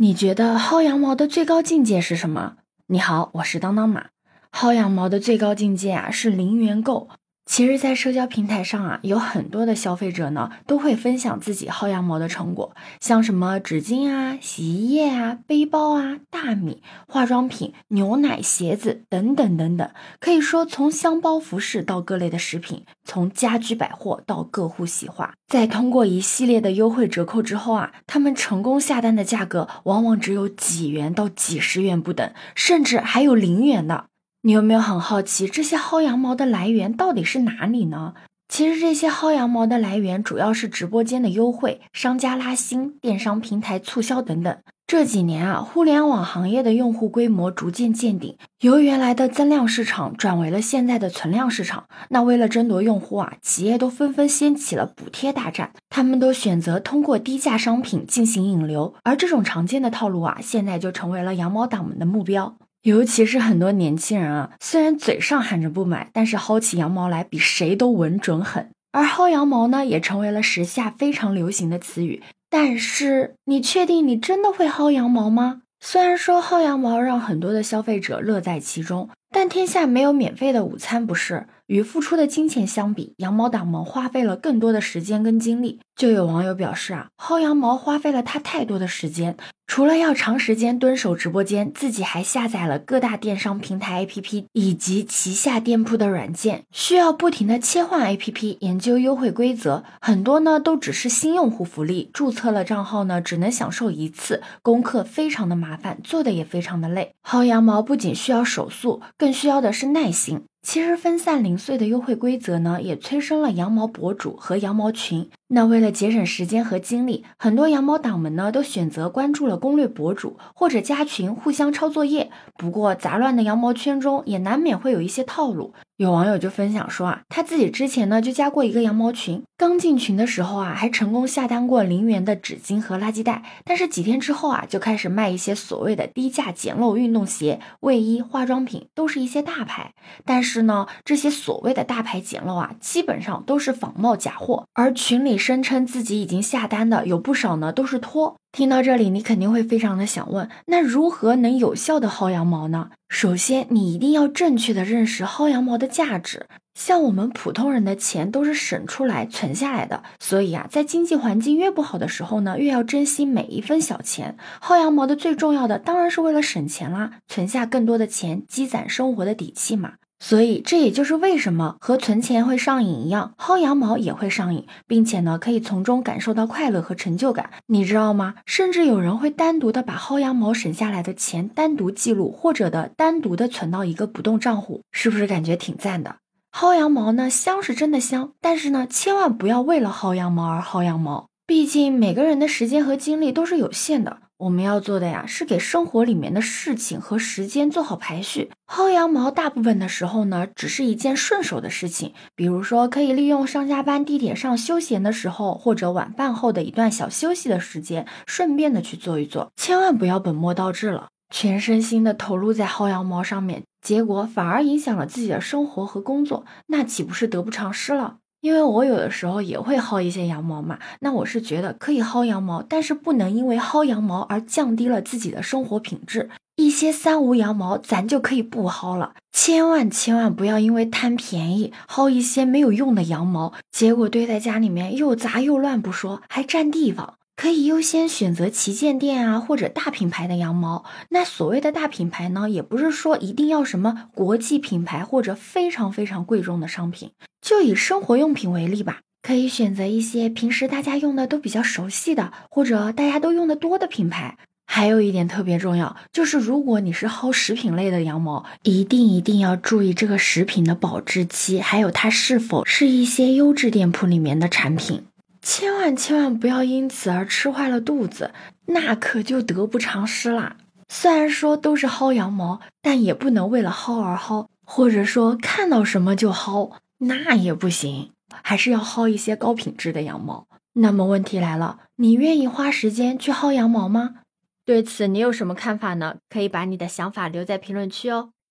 你觉得薅羊毛的最高境界是什么？你好，我是当当马。薅羊毛的最高境界啊是零元购。其实，在社交平台上啊，有很多的消费者呢，都会分享自己薅羊毛的成果，像什么纸巾啊、洗衣液啊、背包啊、大米、化妆品、牛奶、鞋子等等等等。可以说，从箱包、服饰到各类的食品，从家居百货到各户洗化，在通过一系列的优惠折扣之后啊，他们成功下单的价格往往只有几元到几十元不等，甚至还有零元的。你有没有很好奇这些薅羊毛的来源到底是哪里呢？其实这些薅羊毛的来源主要是直播间的优惠、商家拉新、电商平台促销等等。这几年啊，互联网行业的用户规模逐渐见顶，由原来的增量市场转为了现在的存量市场。那为了争夺用户啊，企业都纷纷掀起了补贴大战，他们都选择通过低价商品进行引流，而这种常见的套路啊，现在就成为了羊毛党们的目标。尤其是很多年轻人啊，虽然嘴上喊着不买，但是薅起羊毛来比谁都稳准狠。而薅羊毛呢，也成为了时下非常流行的词语。但是，你确定你真的会薅羊毛吗？虽然说薅羊毛让很多的消费者乐在其中，但天下没有免费的午餐，不是？与付出的金钱相比，羊毛党们花费了更多的时间跟精力。就有网友表示啊，薅羊毛花费了他太多的时间，除了要长时间蹲守直播间，自己还下载了各大电商平台 APP 以及旗下店铺的软件，需要不停的切换 APP，研究优惠规则。很多呢都只是新用户福利，注册了账号呢只能享受一次，功课非常的麻烦，做的也非常的累。薅羊毛不仅需要手速，更需要的是耐心。其实分散零碎的优惠规则呢，也催生了羊毛博主和羊毛群。那为了节省时间和精力，很多羊毛党们呢都选择关注了攻略博主或者加群互相抄作业。不过杂乱的羊毛圈中也难免会有一些套路。有网友就分享说啊，他自己之前呢就加过一个羊毛群，刚进群的时候啊还成功下单过零元的纸巾和垃圾袋，但是几天之后啊就开始卖一些所谓的低价捡漏运动鞋、卫衣、化妆品，都是一些大牌。但是呢，这些所谓的大牌捡漏啊，基本上都是仿冒假货，而群里声称自己已经下单的有不少呢，都是托。听到这里，你肯定会非常的想问，那如何能有效的薅羊毛呢？首先，你一定要正确的认识薅羊毛的价值。像我们普通人的钱都是省出来存下来的，所以啊，在经济环境越不好的时候呢，越要珍惜每一分小钱。薅羊毛的最重要的当然是为了省钱啦，存下更多的钱，积攒生活的底气嘛。所以，这也就是为什么和存钱会上瘾一样，薅羊毛也会上瘾，并且呢，可以从中感受到快乐和成就感。你知道吗？甚至有人会单独的把薅羊毛省下来的钱单独记录，或者的单独的存到一个不动账户，是不是感觉挺赞的？薅羊毛呢，香是真的香，但是呢，千万不要为了薅羊毛而薅羊毛，毕竟每个人的时间和精力都是有限的。我们要做的呀，是给生活里面的事情和时间做好排序。薅羊毛大部分的时候呢，只是一件顺手的事情，比如说可以利用上下班地铁上休闲的时候，或者晚饭后的一段小休息的时间，顺便的去做一做。千万不要本末倒置了，全身心的投入在薅羊毛上面，结果反而影响了自己的生活和工作，那岂不是得不偿失了？因为我有的时候也会薅一些羊毛嘛，那我是觉得可以薅羊毛，但是不能因为薅羊毛而降低了自己的生活品质。一些三无羊毛咱就可以不薅了，千万千万不要因为贪便宜薅一些没有用的羊毛，结果堆在家里面又杂又乱不说，还占地方。可以优先选择旗舰店啊，或者大品牌的羊毛。那所谓的大品牌呢，也不是说一定要什么国际品牌或者非常非常贵重的商品。就以生活用品为例吧，可以选择一些平时大家用的都比较熟悉的，或者大家都用的多的品牌。还有一点特别重要，就是如果你是薅食品类的羊毛，一定一定要注意这个食品的保质期，还有它是否是一些优质店铺里面的产品。千万千万不要因此而吃坏了肚子，那可就得不偿失啦。虽然说都是薅羊毛，但也不能为了薅而薅，或者说看到什么就薅，那也不行，还是要薅一些高品质的羊毛。那么问题来了，你愿意花时间去薅羊毛吗？对此你有什么看法呢？可以把你的想法留在评论区哦。